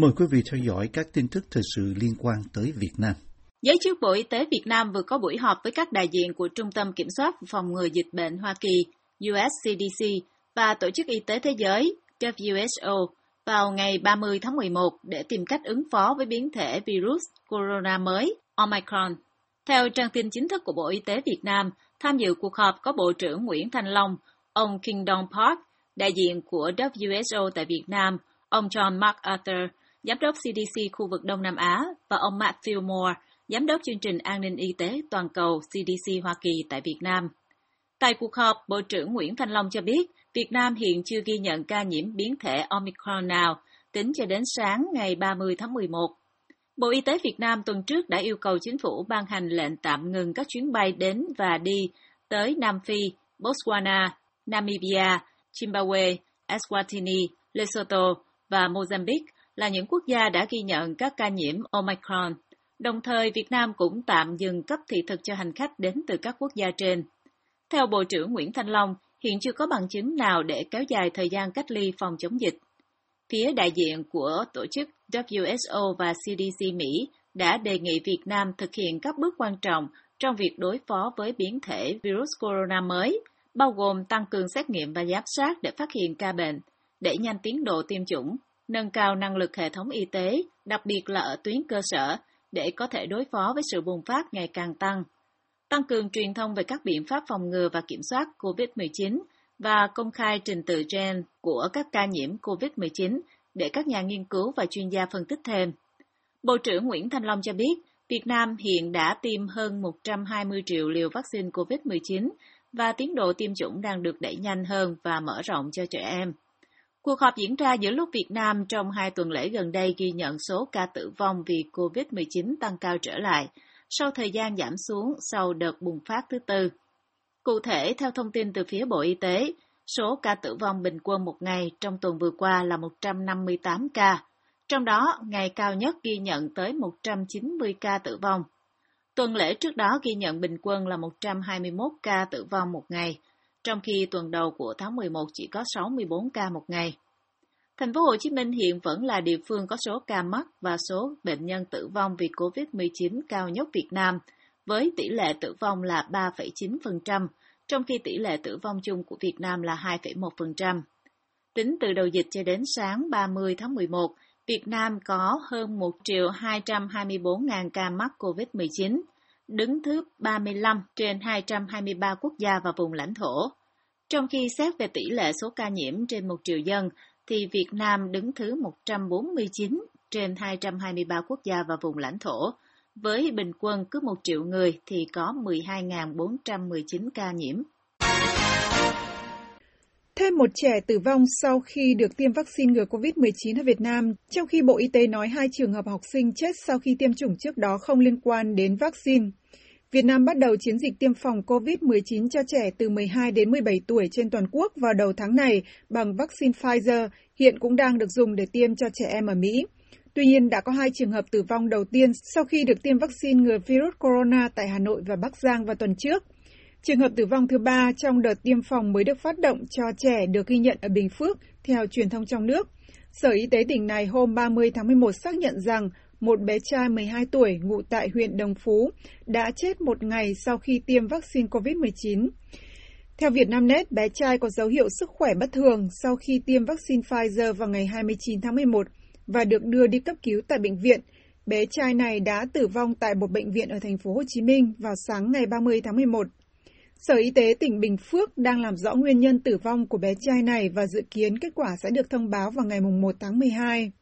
Mời quý vị theo dõi các tin tức thời sự liên quan tới Việt Nam. Giới chức Bộ Y tế Việt Nam vừa có buổi họp với các đại diện của Trung tâm Kiểm soát Phòng ngừa Dịch bệnh Hoa Kỳ, USCDC và Tổ chức Y tế Thế giới, WHO, vào ngày 30 tháng 11 để tìm cách ứng phó với biến thể virus corona mới Omicron. Theo trang tin chính thức của Bộ Y tế Việt Nam, tham dự cuộc họp có Bộ trưởng Nguyễn Thanh Long, ông Kingdom Park, đại diện của WHO tại Việt Nam, ông John MacArthur, giám đốc CDC khu vực Đông Nam Á và ông Matthew Moore, giám đốc chương trình an ninh y tế toàn cầu CDC Hoa Kỳ tại Việt Nam. Tại cuộc họp, Bộ trưởng Nguyễn Thanh Long cho biết, Việt Nam hiện chưa ghi nhận ca nhiễm biến thể Omicron nào, tính cho đến sáng ngày 30 tháng 11. Bộ Y tế Việt Nam tuần trước đã yêu cầu chính phủ ban hành lệnh tạm ngừng các chuyến bay đến và đi tới Nam Phi, Botswana, Namibia, Zimbabwe, Eswatini, Lesotho và Mozambique là những quốc gia đã ghi nhận các ca nhiễm Omicron. Đồng thời, Việt Nam cũng tạm dừng cấp thị thực cho hành khách đến từ các quốc gia trên. Theo Bộ trưởng Nguyễn Thanh Long, hiện chưa có bằng chứng nào để kéo dài thời gian cách ly phòng chống dịch. Phía đại diện của tổ chức WHO và CDC Mỹ đã đề nghị Việt Nam thực hiện các bước quan trọng trong việc đối phó với biến thể virus corona mới, bao gồm tăng cường xét nghiệm và giám sát để phát hiện ca bệnh, đẩy nhanh tiến độ tiêm chủng, nâng cao năng lực hệ thống y tế, đặc biệt là ở tuyến cơ sở, để có thể đối phó với sự bùng phát ngày càng tăng. Tăng cường truyền thông về các biện pháp phòng ngừa và kiểm soát COVID-19 và công khai trình tự gen của các ca nhiễm COVID-19 để các nhà nghiên cứu và chuyên gia phân tích thêm. Bộ trưởng Nguyễn Thanh Long cho biết, Việt Nam hiện đã tiêm hơn 120 triệu liều vaccine COVID-19 và tiến độ tiêm chủng đang được đẩy nhanh hơn và mở rộng cho trẻ em. Cuộc họp diễn ra giữa lúc Việt Nam trong hai tuần lễ gần đây ghi nhận số ca tử vong vì COVID-19 tăng cao trở lại, sau thời gian giảm xuống sau đợt bùng phát thứ tư. Cụ thể, theo thông tin từ phía Bộ Y tế, số ca tử vong bình quân một ngày trong tuần vừa qua là 158 ca, trong đó ngày cao nhất ghi nhận tới 190 ca tử vong. Tuần lễ trước đó ghi nhận bình quân là 121 ca tử vong một ngày, trong khi tuần đầu của tháng 11 chỉ có 64 ca một ngày. Thành phố Hồ Chí Minh hiện vẫn là địa phương có số ca mắc và số bệnh nhân tử vong vì COVID-19 cao nhất Việt Nam, với tỷ lệ tử vong là 3,9%, trong khi tỷ lệ tử vong chung của Việt Nam là 2,1%. Tính từ đầu dịch cho đến sáng 30 tháng 11, Việt Nam có hơn 1.224.000 ca mắc COVID-19, đứng thứ 35 trên 223 quốc gia và vùng lãnh thổ. Trong khi xét về tỷ lệ số ca nhiễm trên 1 triệu dân, thì Việt Nam đứng thứ 149 trên 223 quốc gia và vùng lãnh thổ, với bình quân cứ 1 triệu người thì có 12.419 ca nhiễm. Thêm một trẻ tử vong sau khi được tiêm vaccine ngừa COVID-19 ở Việt Nam, trong khi Bộ Y tế nói hai trường hợp học sinh chết sau khi tiêm chủng trước đó không liên quan đến vaccine. Việt Nam bắt đầu chiến dịch tiêm phòng COVID-19 cho trẻ từ 12 đến 17 tuổi trên toàn quốc vào đầu tháng này bằng vaccine Pfizer, hiện cũng đang được dùng để tiêm cho trẻ em ở Mỹ. Tuy nhiên, đã có hai trường hợp tử vong đầu tiên sau khi được tiêm vaccine ngừa virus corona tại Hà Nội và Bắc Giang vào tuần trước. Trường hợp tử vong thứ ba trong đợt tiêm phòng mới được phát động cho trẻ được ghi nhận ở Bình Phước, theo truyền thông trong nước. Sở Y tế tỉnh này hôm 30 tháng 11 xác nhận rằng một bé trai 12 tuổi ngụ tại huyện Đồng Phú đã chết một ngày sau khi tiêm vaccine COVID-19. Theo Vietnamnet, bé trai có dấu hiệu sức khỏe bất thường sau khi tiêm vaccine Pfizer vào ngày 29 tháng 11 và được đưa đi cấp cứu tại bệnh viện. Bé trai này đã tử vong tại một bệnh viện ở thành phố Hồ Chí Minh vào sáng ngày 30 tháng 11. Sở Y tế tỉnh Bình Phước đang làm rõ nguyên nhân tử vong của bé trai này và dự kiến kết quả sẽ được thông báo vào ngày 1 tháng 12.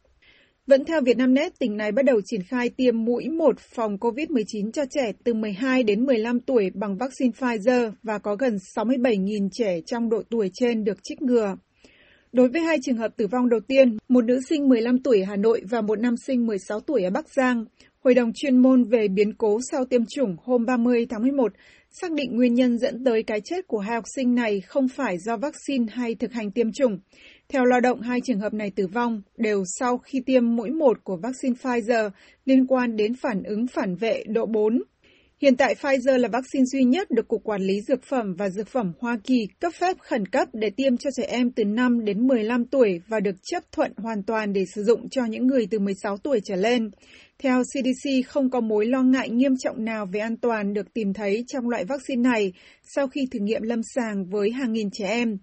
Vẫn theo Vietnamnet, tỉnh này bắt đầu triển khai tiêm mũi 1 phòng COVID-19 cho trẻ từ 12 đến 15 tuổi bằng vaccine Pfizer và có gần 67.000 trẻ trong độ tuổi trên được trích ngừa. Đối với hai trường hợp tử vong đầu tiên, một nữ sinh 15 tuổi ở Hà Nội và một nam sinh 16 tuổi ở Bắc Giang, Hội đồng chuyên môn về biến cố sau tiêm chủng hôm 30 tháng 11 xác định nguyên nhân dẫn tới cái chết của hai học sinh này không phải do vaccine hay thực hành tiêm chủng. Theo lao động, hai trường hợp này tử vong đều sau khi tiêm mũi một của vaccine Pfizer liên quan đến phản ứng phản vệ độ 4. Hiện tại Pfizer là vaccine duy nhất được Cục Quản lý Dược phẩm và Dược phẩm Hoa Kỳ cấp phép khẩn cấp để tiêm cho trẻ em từ 5 đến 15 tuổi và được chấp thuận hoàn toàn để sử dụng cho những người từ 16 tuổi trở lên. Theo CDC, không có mối lo ngại nghiêm trọng nào về an toàn được tìm thấy trong loại vaccine này sau khi thử nghiệm lâm sàng với hàng nghìn trẻ em.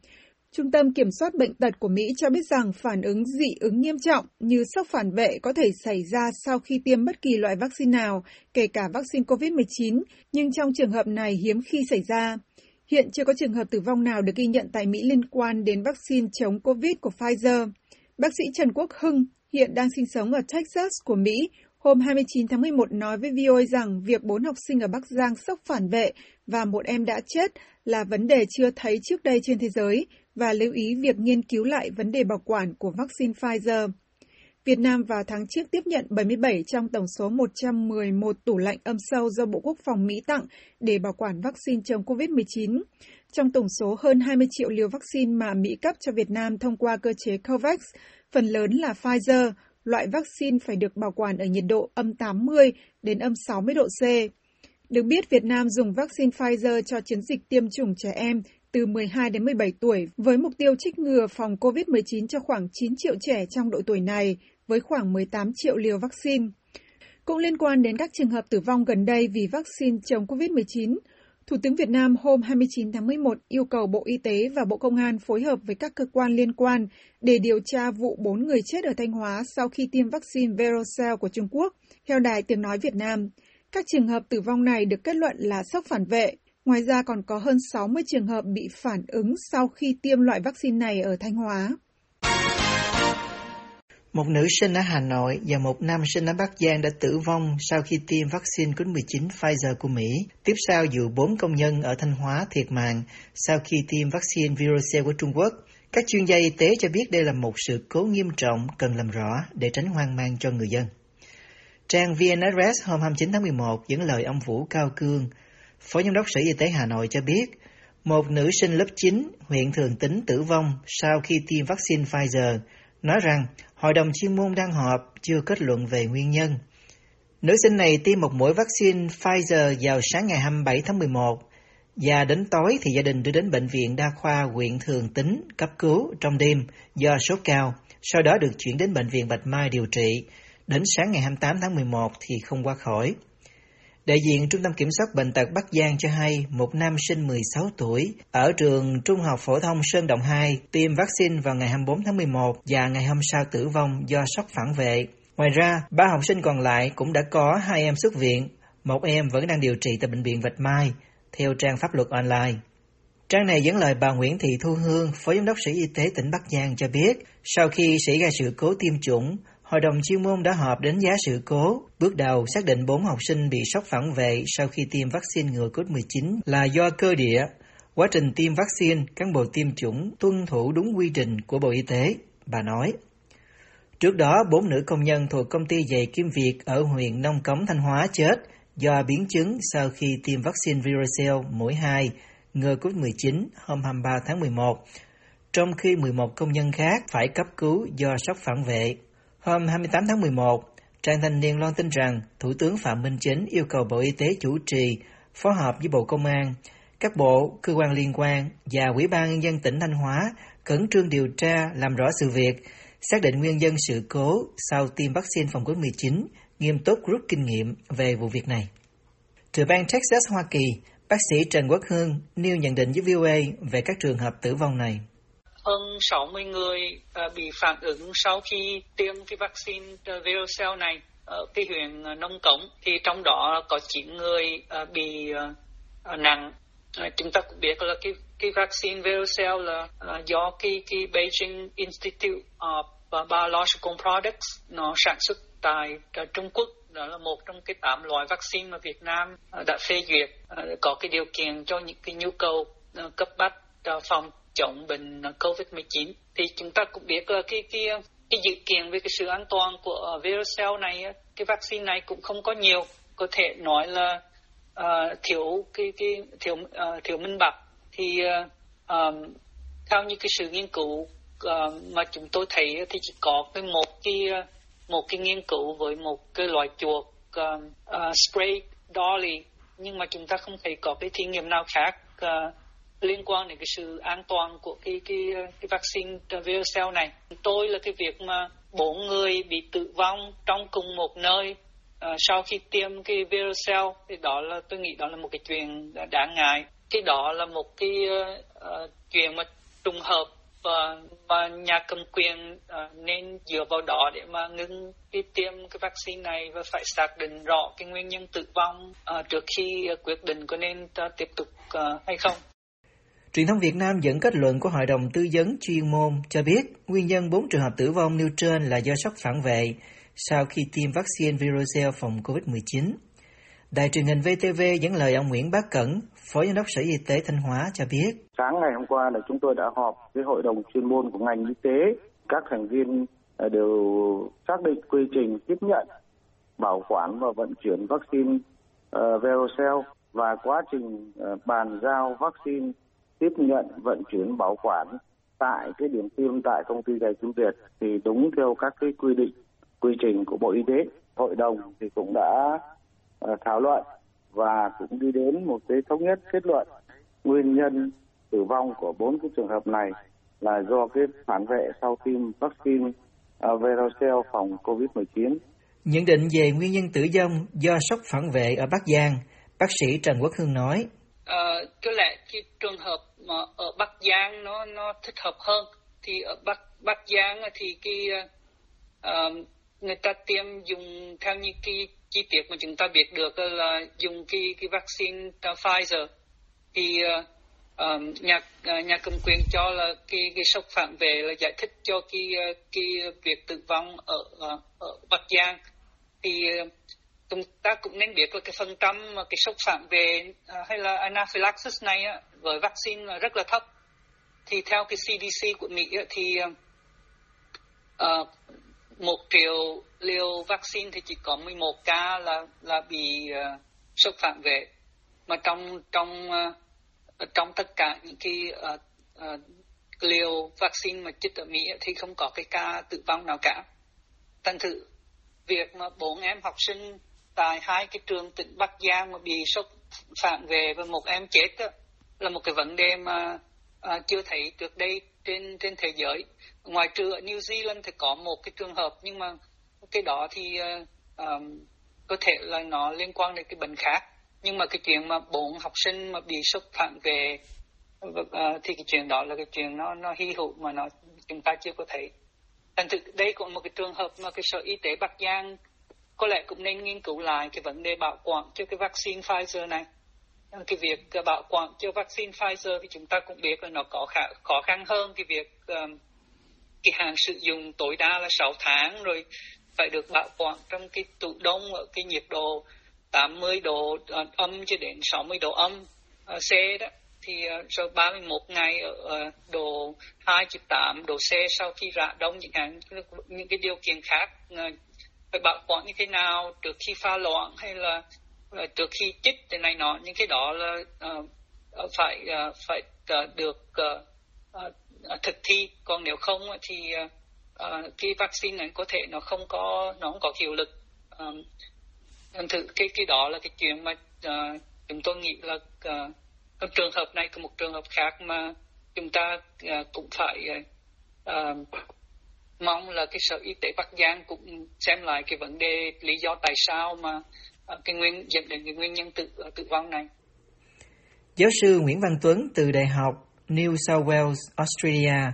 Trung tâm Kiểm soát Bệnh tật của Mỹ cho biết rằng phản ứng dị ứng nghiêm trọng như sốc phản vệ có thể xảy ra sau khi tiêm bất kỳ loại vaccine nào, kể cả vaccine COVID-19, nhưng trong trường hợp này hiếm khi xảy ra. Hiện chưa có trường hợp tử vong nào được ghi nhận tại Mỹ liên quan đến vaccine chống COVID của Pfizer. Bác sĩ Trần Quốc Hưng, hiện đang sinh sống ở Texas của Mỹ, hôm 29 tháng 11 nói với VOA rằng việc bốn học sinh ở Bắc Giang sốc phản vệ và một em đã chết là vấn đề chưa thấy trước đây trên thế giới và lưu ý việc nghiên cứu lại vấn đề bảo quản của vaccine Pfizer. Việt Nam vào tháng trước tiếp nhận 77 trong tổng số 111 tủ lạnh âm sâu do Bộ Quốc phòng Mỹ tặng để bảo quản vaccine chống COVID-19. Trong tổng số hơn 20 triệu liều vaccine mà Mỹ cấp cho Việt Nam thông qua cơ chế COVAX, phần lớn là Pfizer, loại vaccine phải được bảo quản ở nhiệt độ âm 80 đến âm 60 độ C. Được biết, Việt Nam dùng vaccine Pfizer cho chiến dịch tiêm chủng trẻ em từ 12 đến 17 tuổi với mục tiêu trích ngừa phòng COVID-19 cho khoảng 9 triệu trẻ trong độ tuổi này với khoảng 18 triệu liều vaccine. Cũng liên quan đến các trường hợp tử vong gần đây vì vaccine chống COVID-19, Thủ tướng Việt Nam hôm 29 tháng 11 yêu cầu Bộ Y tế và Bộ Công an phối hợp với các cơ quan liên quan để điều tra vụ 4 người chết ở Thanh Hóa sau khi tiêm vaccine Verocell của Trung Quốc. Theo Đài Tiếng Nói Việt Nam, các trường hợp tử vong này được kết luận là sốc phản vệ, Ngoài ra còn có hơn 60 trường hợp bị phản ứng sau khi tiêm loại vaccine này ở Thanh Hóa. Một nữ sinh ở Hà Nội và một nam sinh ở Bắc Giang đã tử vong sau khi tiêm vaccine COVID-19 Pfizer của Mỹ. Tiếp sau vụ bốn công nhân ở Thanh Hóa thiệt mạng sau khi tiêm vaccine Virocell của Trung Quốc. Các chuyên gia y tế cho biết đây là một sự cố nghiêm trọng cần làm rõ để tránh hoang mang cho người dân. Trang VNRS hôm 29 tháng 11 dẫn lời ông Vũ Cao Cương, Phó Giám đốc Sở Y tế Hà Nội cho biết, một nữ sinh lớp 9 huyện Thường Tín tử vong sau khi tiêm vaccine Pfizer, nói rằng hội đồng chuyên môn đang họp chưa kết luận về nguyên nhân. Nữ sinh này tiêm một mũi vaccine Pfizer vào sáng ngày 27 tháng 11 và đến tối thì gia đình đưa đến bệnh viện đa khoa huyện Thường Tín cấp cứu trong đêm do sốt cao, sau đó được chuyển đến bệnh viện Bạch Mai điều trị. Đến sáng ngày 28 tháng 11 thì không qua khỏi. Đại diện Trung tâm Kiểm soát Bệnh tật Bắc Giang cho hay một nam sinh 16 tuổi ở trường Trung học Phổ thông Sơn Động 2 tiêm vaccine vào ngày 24 tháng 11 và ngày hôm sau tử vong do sốc phản vệ. Ngoài ra, ba học sinh còn lại cũng đã có hai em xuất viện, một em vẫn đang điều trị tại Bệnh viện Vạch Mai, theo trang pháp luật online. Trang này dẫn lời bà Nguyễn Thị Thu Hương, Phó Giám đốc Sở Y tế tỉnh Bắc Giang cho biết, sau khi xảy ra sự cố tiêm chủng, Hội đồng chuyên môn đã họp đánh giá sự cố. Bước đầu xác định 4 học sinh bị sốc phản vệ sau khi tiêm vaccine ngừa COVID-19 là do cơ địa. Quá trình tiêm vaccine, cán bộ tiêm chủng tuân thủ đúng quy trình của Bộ Y tế, bà nói. Trước đó, bốn nữ công nhân thuộc công ty giày Kim Việt ở huyện Nông Cống Thanh Hóa chết do biến chứng sau khi tiêm vaccine Virocell mũi 2 ngừa COVID-19 hôm 23 tháng 11, trong khi 11 công nhân khác phải cấp cứu do sốc phản vệ. Hôm 28 tháng 11, Trang Thanh Niên loan tin rằng Thủ tướng Phạm Minh Chính yêu cầu Bộ Y tế chủ trì, phối hợp với Bộ Công an, các bộ, cơ quan liên quan và Ủy ban Nhân dân tỉnh Thanh Hóa khẩn trương điều tra, làm rõ sự việc, xác định nguyên nhân sự cố sau tiêm vaccine phòng COVID-19, nghiêm túc rút kinh nghiệm về vụ việc này. Từ bang Texas, Hoa Kỳ, bác sĩ Trần Quốc Hương nêu nhận định với VOA về các trường hợp tử vong này hơn 60 người uh, bị phản ứng sau khi tiêm cái vaccine ờ, uh, Verocell này ở cái huyện uh, Nông Cống. Thì trong đó có 9 người uh, bị uh, nặng. Uh, chúng ta cũng biết là cái cái vaccine Verocell là uh, do cái cái Beijing Institute of Biological Products nó sản xuất tại uh, Trung Quốc. Đó là một trong cái tám loại vaccine mà Việt Nam uh, đã phê duyệt uh, có cái điều kiện cho những cái nhu cầu uh, cấp bách uh, phòng chống bệnh COVID-19 thì chúng ta cũng biết là cái cái cái dự kiến về cái sự an toàn của virus cell này cái vaccine này cũng không có nhiều. Có thể nói là uh, thiếu cái cái thiếu uh, thiếu minh bạch. Thì uh, um, theo như cái sự nghiên cứu uh, mà chúng tôi thấy thì chỉ có cái một cái một cái nghiên cứu với một cái loại chuột uh, uh, spray dolly. Nhưng mà chúng ta không thấy có cái thí nghiệm nào khác uh, liên quan đến cái sự an toàn của cái cái cái vaccine Verocell này. Tôi là cái việc mà bốn người bị tử vong trong cùng một nơi uh, sau khi tiêm cái Verocell thì đó là tôi nghĩ đó là một cái chuyện đáng ngại. Cái đó là một cái uh, chuyện mà trùng hợp và và nhà cầm quyền uh, nên dựa vào đó để mà ngưng cái tiêm cái vaccine này và phải xác định rõ cái nguyên nhân tử vong uh, trước khi uh, quyết định có nên uh, tiếp tục uh, hay không. Truyền thông Việt Nam dẫn kết luận của Hội đồng Tư vấn chuyên môn cho biết nguyên nhân 4 trường hợp tử vong nêu trên là do sốc phản vệ sau khi tiêm vaccine Virocell phòng COVID-19. Đài truyền hình VTV dẫn lời ông Nguyễn Bá Cẩn, Phó Giám đốc Sở Y tế Thanh Hóa cho biết. Sáng ngày hôm qua là chúng tôi đã họp với Hội đồng chuyên môn của ngành y tế. Các thành viên à, đều xác định quy trình tiếp nhận, bảo quản và vận chuyển vaccine uh, Verocell và quá trình uh, bàn giao vaccine tiếp nhận, vận chuyển, bảo quản tại cái điểm tiêm tại công ty Đài Kim Việt thì đúng theo các cái quy định, quy trình của Bộ Y tế. Hội đồng thì cũng đã uh, thảo luận và cũng đi đến một cái thống nhất kết luận nguyên nhân tử vong của bốn cái trường hợp này là do cái phản vệ sau tiêm vaccine uh, Verocell phòng COVID-19. Nhận định về nguyên nhân tử vong do sốc phản vệ ở Bắc Giang, bác sĩ Trần Quốc Hương nói. Ờ, có lẽ cái trường hợp mà ở Bắc Giang nó nó thích hợp hơn. Thì ở Bắc Bắc Giang thì cái uh, người ta tiêm dùng theo như cái chi tiết mà chúng ta biết được là dùng cái cái vaccine Pfizer. Thì uh, um, nhà nhà cầm quyền cho là cái cái sốc phản vệ là giải thích cho cái cái việc tử vong ở ở Bắc Giang. Thì chúng ta cũng nên biết là cái phần trăm mà cái sốc phản vệ à, hay là anaphylaxis này á, với vaccine là rất là thấp thì theo cái CDC của Mỹ á, thì uh, một triệu liều vaccine thì chỉ có 11 ca là là bị uh, sốc phản vệ mà trong trong uh, trong tất cả những cái uh, uh, liều vaccine mà chích ở Mỹ thì không có cái ca tử vong nào cả. Thành thử việc mà bốn em học sinh tại hai cái trường tỉnh Bắc Giang mà bị sốc phản về và một em chết đó, là một cái vấn đề mà à, chưa thấy trước đây trên trên thế giới. Ngoài trừ ở New Zealand thì có một cái trường hợp nhưng mà cái đó thì uh, um, có thể là nó liên quan đến cái bệnh khác. Nhưng mà cái chuyện mà bốn học sinh mà bị sốc phản về uh, à, thì cái chuyện đó là cái chuyện nó nó hy hữu mà nó chúng ta chưa có thấy. Thành thực đây cũng một cái trường hợp mà cái sở y tế Bắc Giang có lẽ cũng nên nghiên cứu lại cái vấn đề bảo quản cho cái vaccine Pfizer này. Cái việc ờ, bảo quản cho vaccine Pfizer thì chúng ta cũng biết là nó có khả, khó khăn hơn cái việc um, cái hạn sử dụng tối đa là 6 tháng rồi phải được bảo quản trong cái tủ đông ở cái nhiệt độ 80 độ uh, âm cho đến 60 độ âm uh, C đó. Thì uh, rồi 31 ngày ở độ 2.8 độ C sau khi rã đông những những cái điều kiện khác phải bảo quản như thế nào trước khi pha loãng hay là trước khi chích thế này nọ những cái đó là uh, phải uh, phải uh, được uh, uh, thực thi. Còn nếu không thì uh, cái vaccine này có thể nó không có nó không có hiệu lực. Um, thử cái cái đó là cái chuyện mà uh, chúng tôi nghĩ là uh, trường hợp này có một trường hợp khác mà chúng ta uh, cũng phải uh, mong là cái sở y tế Bắc Giang cũng xem lại cái vấn đề lý do tại sao mà ờ, cái nguyên dẫn đến cái nguyên nhân tự ờ, tử vong này. Giáo sư Nguyễn Văn Tuấn từ Đại học New South Wales, Australia,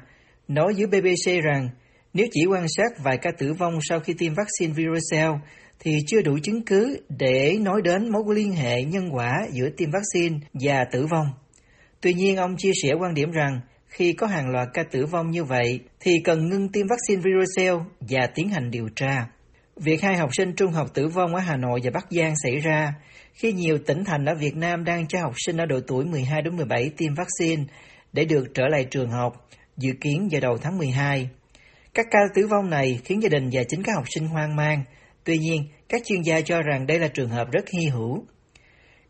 nói với BBC rằng nếu chỉ quan sát vài ca tử vong sau khi tiêm vaccine Virocell thì chưa đủ chứng cứ để nói đến mối liên hệ nhân quả giữa tiêm vaccine và tử vong. Tuy nhiên, ông chia sẻ quan điểm rằng khi có hàng loạt ca tử vong như vậy thì cần ngưng tiêm vaccine Virocell và tiến hành điều tra. Việc hai học sinh trung học tử vong ở Hà Nội và Bắc Giang xảy ra khi nhiều tỉnh thành ở Việt Nam đang cho học sinh ở độ tuổi 12 đến 17 tiêm vaccine để được trở lại trường học, dự kiến vào đầu tháng 12. Các ca tử vong này khiến gia đình và chính các học sinh hoang mang. Tuy nhiên, các chuyên gia cho rằng đây là trường hợp rất hy hữu.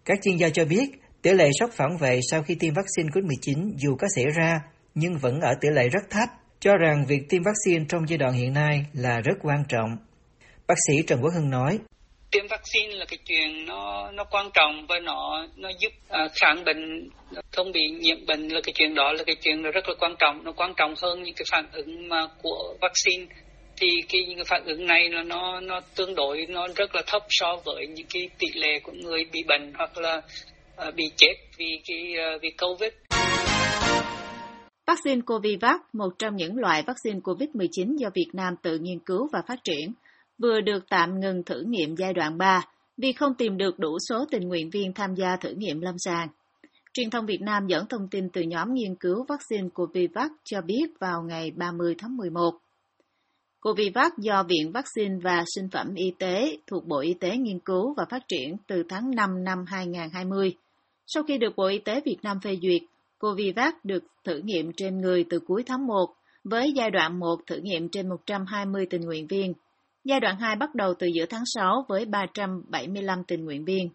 Các chuyên gia cho biết, tỷ lệ sốc phản vệ sau khi tiêm vaccine COVID-19 dù có xảy ra, nhưng vẫn ở tỷ lệ rất thấp, cho rằng việc tiêm vaccine trong giai đoạn hiện nay là rất quan trọng. Bác sĩ Trần Quốc Hưng nói, tiêm vaccine là cái chuyện nó nó quan trọng và nó nó giúp uh, kháng bệnh không bị nhiễm bệnh là cái chuyện đó là cái chuyện nó rất là quan trọng nó quan trọng hơn những cái phản ứng mà của vaccine thì cái những cái phản ứng này là nó nó tương đối nó rất là thấp so với những cái tỷ lệ của người bị bệnh hoặc là Ờ, bị chết vì cái ờ, vì covid Vaccine Covivac, một trong những loại vaccine COVID-19 do Việt Nam tự nghiên cứu và phát triển, vừa được tạm ngừng thử nghiệm giai đoạn 3 vì không tìm được đủ số tình nguyện viên tham gia thử nghiệm lâm sàng. Truyền thông Việt Nam dẫn thông tin từ nhóm nghiên cứu vaccine Covivac cho biết vào ngày 30 tháng 11. Covivac do Viện Vaccine và Sinh phẩm Y tế thuộc Bộ Y tế nghiên cứu và phát triển từ tháng 5 năm 2020. Sau khi được Bộ Y tế Việt Nam phê duyệt, Covivac được thử nghiệm trên người từ cuối tháng 1 với giai đoạn 1 thử nghiệm trên 120 tình nguyện viên. Giai đoạn 2 bắt đầu từ giữa tháng 6 với 375 tình nguyện viên.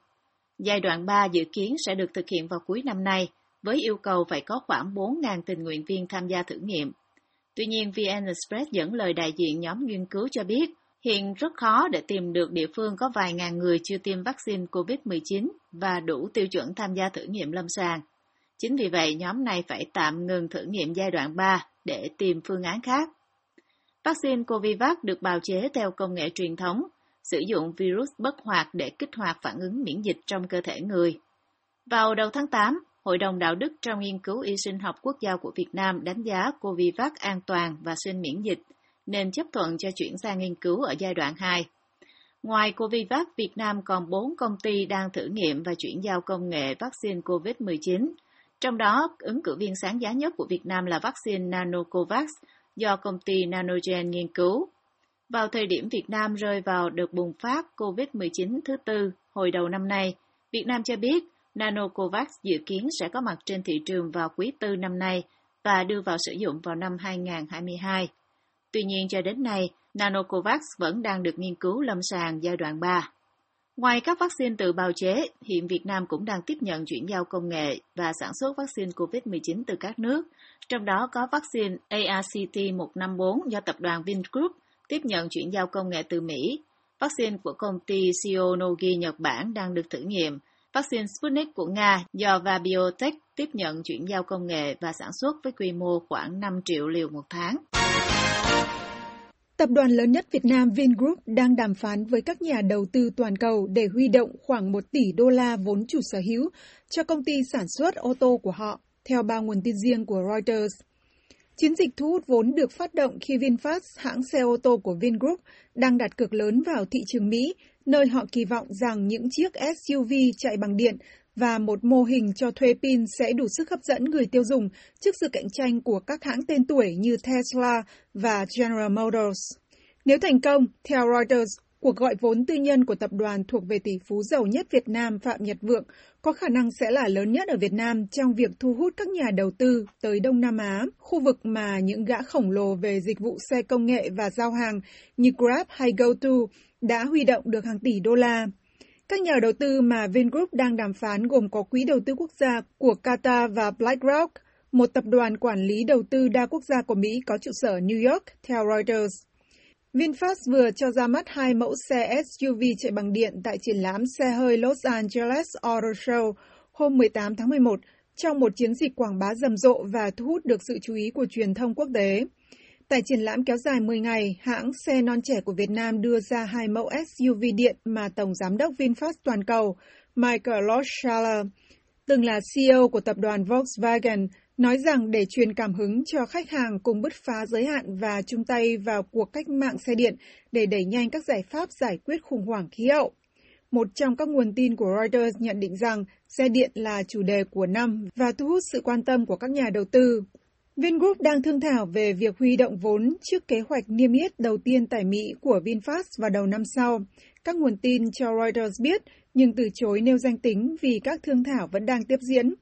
Giai đoạn 3 dự kiến sẽ được thực hiện vào cuối năm nay, với yêu cầu phải có khoảng 4.000 tình nguyện viên tham gia thử nghiệm. Tuy nhiên, VN Express dẫn lời đại diện nhóm nghiên cứu cho biết, hiện rất khó để tìm được địa phương có vài ngàn người chưa tiêm vaccine COVID-19 và đủ tiêu chuẩn tham gia thử nghiệm lâm sàng. Chính vì vậy, nhóm này phải tạm ngừng thử nghiệm giai đoạn 3 để tìm phương án khác. Vaccine Covivac được bào chế theo công nghệ truyền thống, sử dụng virus bất hoạt để kích hoạt phản ứng miễn dịch trong cơ thể người. Vào đầu tháng 8, Hội đồng Đạo đức trong nghiên cứu y sinh học quốc gia của Việt Nam đánh giá Covivac an toàn và sinh miễn dịch, nên chấp thuận cho chuyển sang nghiên cứu ở giai đoạn 2. Ngoài Covivac, Việt Nam còn 4 công ty đang thử nghiệm và chuyển giao công nghệ vaccine COVID-19, trong đó, ứng cử viên sáng giá nhất của Việt Nam là vaccine Nanocovax do công ty Nanogen nghiên cứu. Vào thời điểm Việt Nam rơi vào đợt bùng phát COVID-19 thứ tư hồi đầu năm nay, Việt Nam cho biết Nanocovax dự kiến sẽ có mặt trên thị trường vào quý tư năm nay và đưa vào sử dụng vào năm 2022. Tuy nhiên cho đến nay, Nanocovax vẫn đang được nghiên cứu lâm sàng giai đoạn 3. Ngoài các vaccine tự bào chế, hiện Việt Nam cũng đang tiếp nhận chuyển giao công nghệ và sản xuất vaccine COVID-19 từ các nước, trong đó có vaccine ARCT-154 do tập đoàn Vingroup tiếp nhận chuyển giao công nghệ từ Mỹ, vaccine của công ty Shionogi Nhật Bản đang được thử nghiệm, vaccine Sputnik của Nga do Vabiotech tiếp nhận chuyển giao công nghệ và sản xuất với quy mô khoảng 5 triệu liều một tháng. Tập đoàn lớn nhất Việt Nam Vingroup đang đàm phán với các nhà đầu tư toàn cầu để huy động khoảng 1 tỷ đô la vốn chủ sở hữu cho công ty sản xuất ô tô của họ, theo ba nguồn tin riêng của Reuters. Chiến dịch thu hút vốn được phát động khi VinFast, hãng xe ô tô của Vingroup, đang đặt cược lớn vào thị trường Mỹ, nơi họ kỳ vọng rằng những chiếc SUV chạy bằng điện và một mô hình cho thuê pin sẽ đủ sức hấp dẫn người tiêu dùng trước sự cạnh tranh của các hãng tên tuổi như Tesla và General Motors. Nếu thành công, theo Reuters, cuộc gọi vốn tư nhân của tập đoàn thuộc về tỷ phú giàu nhất Việt Nam Phạm Nhật Vượng có khả năng sẽ là lớn nhất ở Việt Nam trong việc thu hút các nhà đầu tư tới Đông Nam Á, khu vực mà những gã khổng lồ về dịch vụ xe công nghệ và giao hàng như Grab hay GoTo đã huy động được hàng tỷ đô la. Các nhà đầu tư mà Vingroup đang đàm phán gồm có Quỹ đầu tư quốc gia của Qatar và BlackRock, một tập đoàn quản lý đầu tư đa quốc gia của Mỹ có trụ sở New York, theo Reuters. VinFast vừa cho ra mắt hai mẫu xe SUV chạy bằng điện tại triển lãm xe hơi Los Angeles Auto Show hôm 18 tháng 11 trong một chiến dịch quảng bá rầm rộ và thu hút được sự chú ý của truyền thông quốc tế. Tại triển lãm kéo dài 10 ngày, hãng xe non trẻ của Việt Nam đưa ra hai mẫu SUV điện mà Tổng Giám đốc VinFast toàn cầu Michael Loschala, từng là CEO của tập đoàn Volkswagen, nói rằng để truyền cảm hứng cho khách hàng cùng bứt phá giới hạn và chung tay vào cuộc cách mạng xe điện để đẩy nhanh các giải pháp giải quyết khủng hoảng khí hậu. Một trong các nguồn tin của Reuters nhận định rằng xe điện là chủ đề của năm và thu hút sự quan tâm của các nhà đầu tư. Vingroup đang thương thảo về việc huy động vốn trước kế hoạch niêm yết đầu tiên tại Mỹ của VinFast vào đầu năm sau. Các nguồn tin cho Reuters biết, nhưng từ chối nêu danh tính vì các thương thảo vẫn đang tiếp diễn.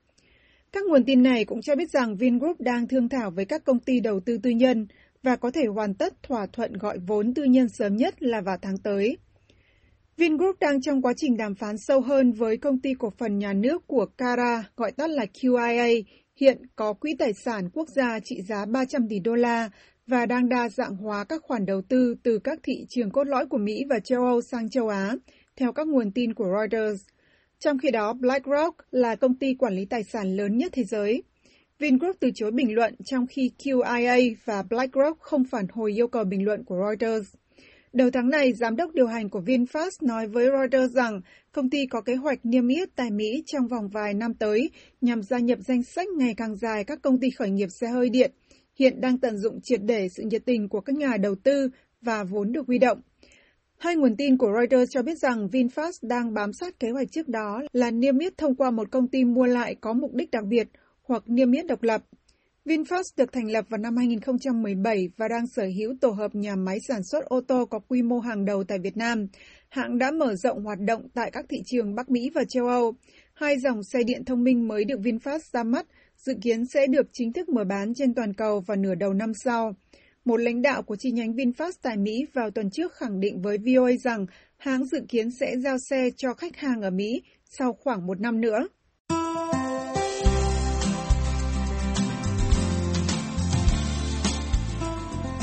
Các nguồn tin này cũng cho biết rằng Vingroup đang thương thảo với các công ty đầu tư tư nhân và có thể hoàn tất thỏa thuận gọi vốn tư nhân sớm nhất là vào tháng tới. Vingroup đang trong quá trình đàm phán sâu hơn với công ty cổ phần nhà nước của Cara, gọi tắt là QIA, hiện có quỹ tài sản quốc gia trị giá 300 tỷ đô la và đang đa dạng hóa các khoản đầu tư từ các thị trường cốt lõi của Mỹ và châu Âu sang châu Á, theo các nguồn tin của Reuters. Trong khi đó, BlackRock là công ty quản lý tài sản lớn nhất thế giới. Vingroup từ chối bình luận trong khi QIA và BlackRock không phản hồi yêu cầu bình luận của Reuters. Đầu tháng này, giám đốc điều hành của VinFast nói với Reuters rằng công ty có kế hoạch niêm yết tại Mỹ trong vòng vài năm tới nhằm gia nhập danh sách ngày càng dài các công ty khởi nghiệp xe hơi điện, hiện đang tận dụng triệt để sự nhiệt tình của các nhà đầu tư và vốn được huy động. Hai nguồn tin của Reuters cho biết rằng VinFast đang bám sát kế hoạch trước đó là niêm yết thông qua một công ty mua lại có mục đích đặc biệt hoặc niêm yết độc lập. VinFast được thành lập vào năm 2017 và đang sở hữu tổ hợp nhà máy sản xuất ô tô có quy mô hàng đầu tại Việt Nam. Hãng đã mở rộng hoạt động tại các thị trường Bắc Mỹ và châu Âu. Hai dòng xe điện thông minh mới được VinFast ra mắt, dự kiến sẽ được chính thức mở bán trên toàn cầu vào nửa đầu năm sau. Một lãnh đạo của chi nhánh VinFast tại Mỹ vào tuần trước khẳng định với VOA rằng hãng dự kiến sẽ giao xe cho khách hàng ở Mỹ sau khoảng một năm nữa.